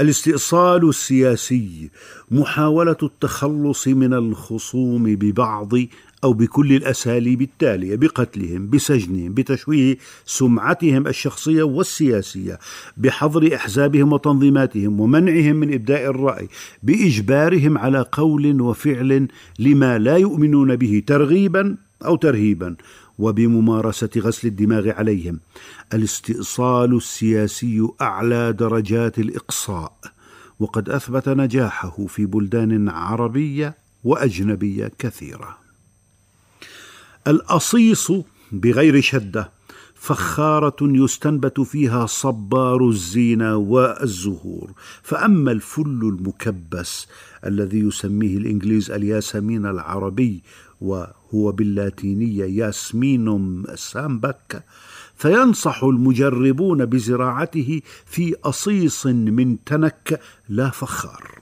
الاستئصال السياسي محاولة التخلص من الخصوم ببعض أو بكل الأساليب التالية بقتلهم بسجنهم بتشويه سمعتهم الشخصية والسياسية بحظر أحزابهم وتنظيماتهم ومنعهم من إبداء الرأي بإجبارهم على قول وفعل لما لا يؤمنون به ترغيبا أو ترهيبا وبممارسة غسل الدماغ عليهم. الاستئصال السياسي أعلى درجات الإقصاء وقد أثبت نجاحه في بلدان عربية وأجنبية كثيرة. الأصيص بغير شدة فخارة يستنبت فيها صبار الزينه والزهور. فأما الفل المكبس الذي يسميه الإنجليز الياسمين العربي وهو باللاتينية ياسمينوم سامبك فينصح المجربون بزراعته في أصيص من تنك لا فخار.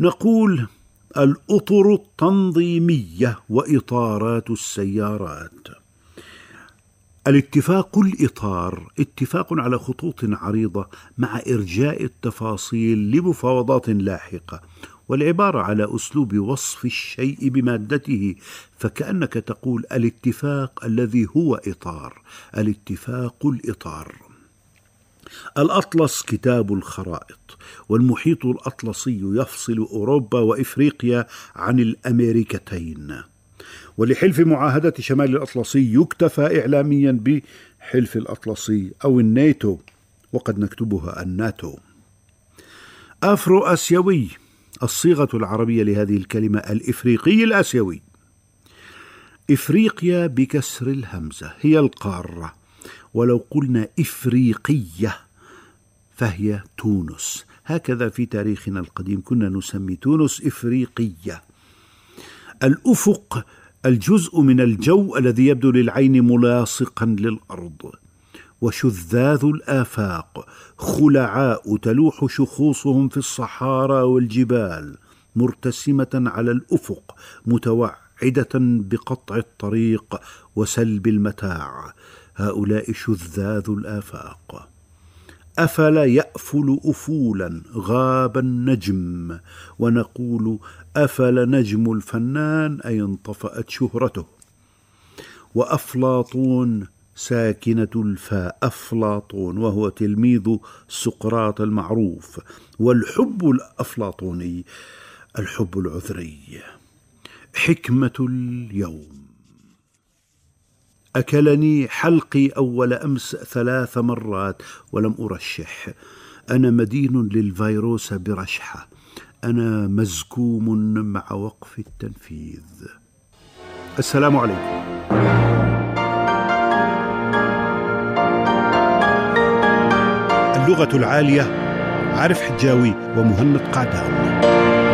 نقول الأطر التنظيمية وإطارات السيارات. الاتفاق الإطار اتفاق على خطوط عريضة مع إرجاء التفاصيل لمفاوضات لاحقة والعبارة على أسلوب وصف الشيء بمادته فكأنك تقول الاتفاق الذي هو إطار الاتفاق الإطار. الأطلس كتاب الخرائط والمحيط الأطلسي يفصل أوروبا وإفريقيا عن الأمريكتين. ولحلف معاهدة شمال الأطلسي يكتفى اعلاميا بحلف الأطلسي أو الناتو وقد نكتبها الناتو. افرو اسيوي الصيغة العربية لهذه الكلمة الإفريقي الأسيوي. إفريقيا بكسر الهمزة هي القارة. ولو قلنا إفريقية فهي تونس. هكذا في تاريخنا القديم كنا نسمي تونس إفريقية. الأفق الجزء من الجو الذي يبدو للعين ملاصقا للأرض. وشذاذ الآفاق خلعاء تلوح شخوصهم في الصحارى والجبال مرتسمة على الأفق متوعدة بقطع الطريق وسلب المتاع. هؤلاء شذاذ الآفاق. افل يأفل افولا غاب النجم؟ ونقول أفل نجم الفنان اي انطفات شهرته؟ وأفلاطون ساكنة الفاء أفلاطون وهو تلميذ سقراط المعروف. والحب الأفلاطوني الحب العذري. حكمة اليوم. أكلني حلقي أول أمس ثلاث مرات ولم أرشح. أنا مدين للفيروس برشحة. أنا مزكوم مع وقف التنفيذ. السلام عليكم. اللغة العالية عارف حجاوي ومهند قعدان.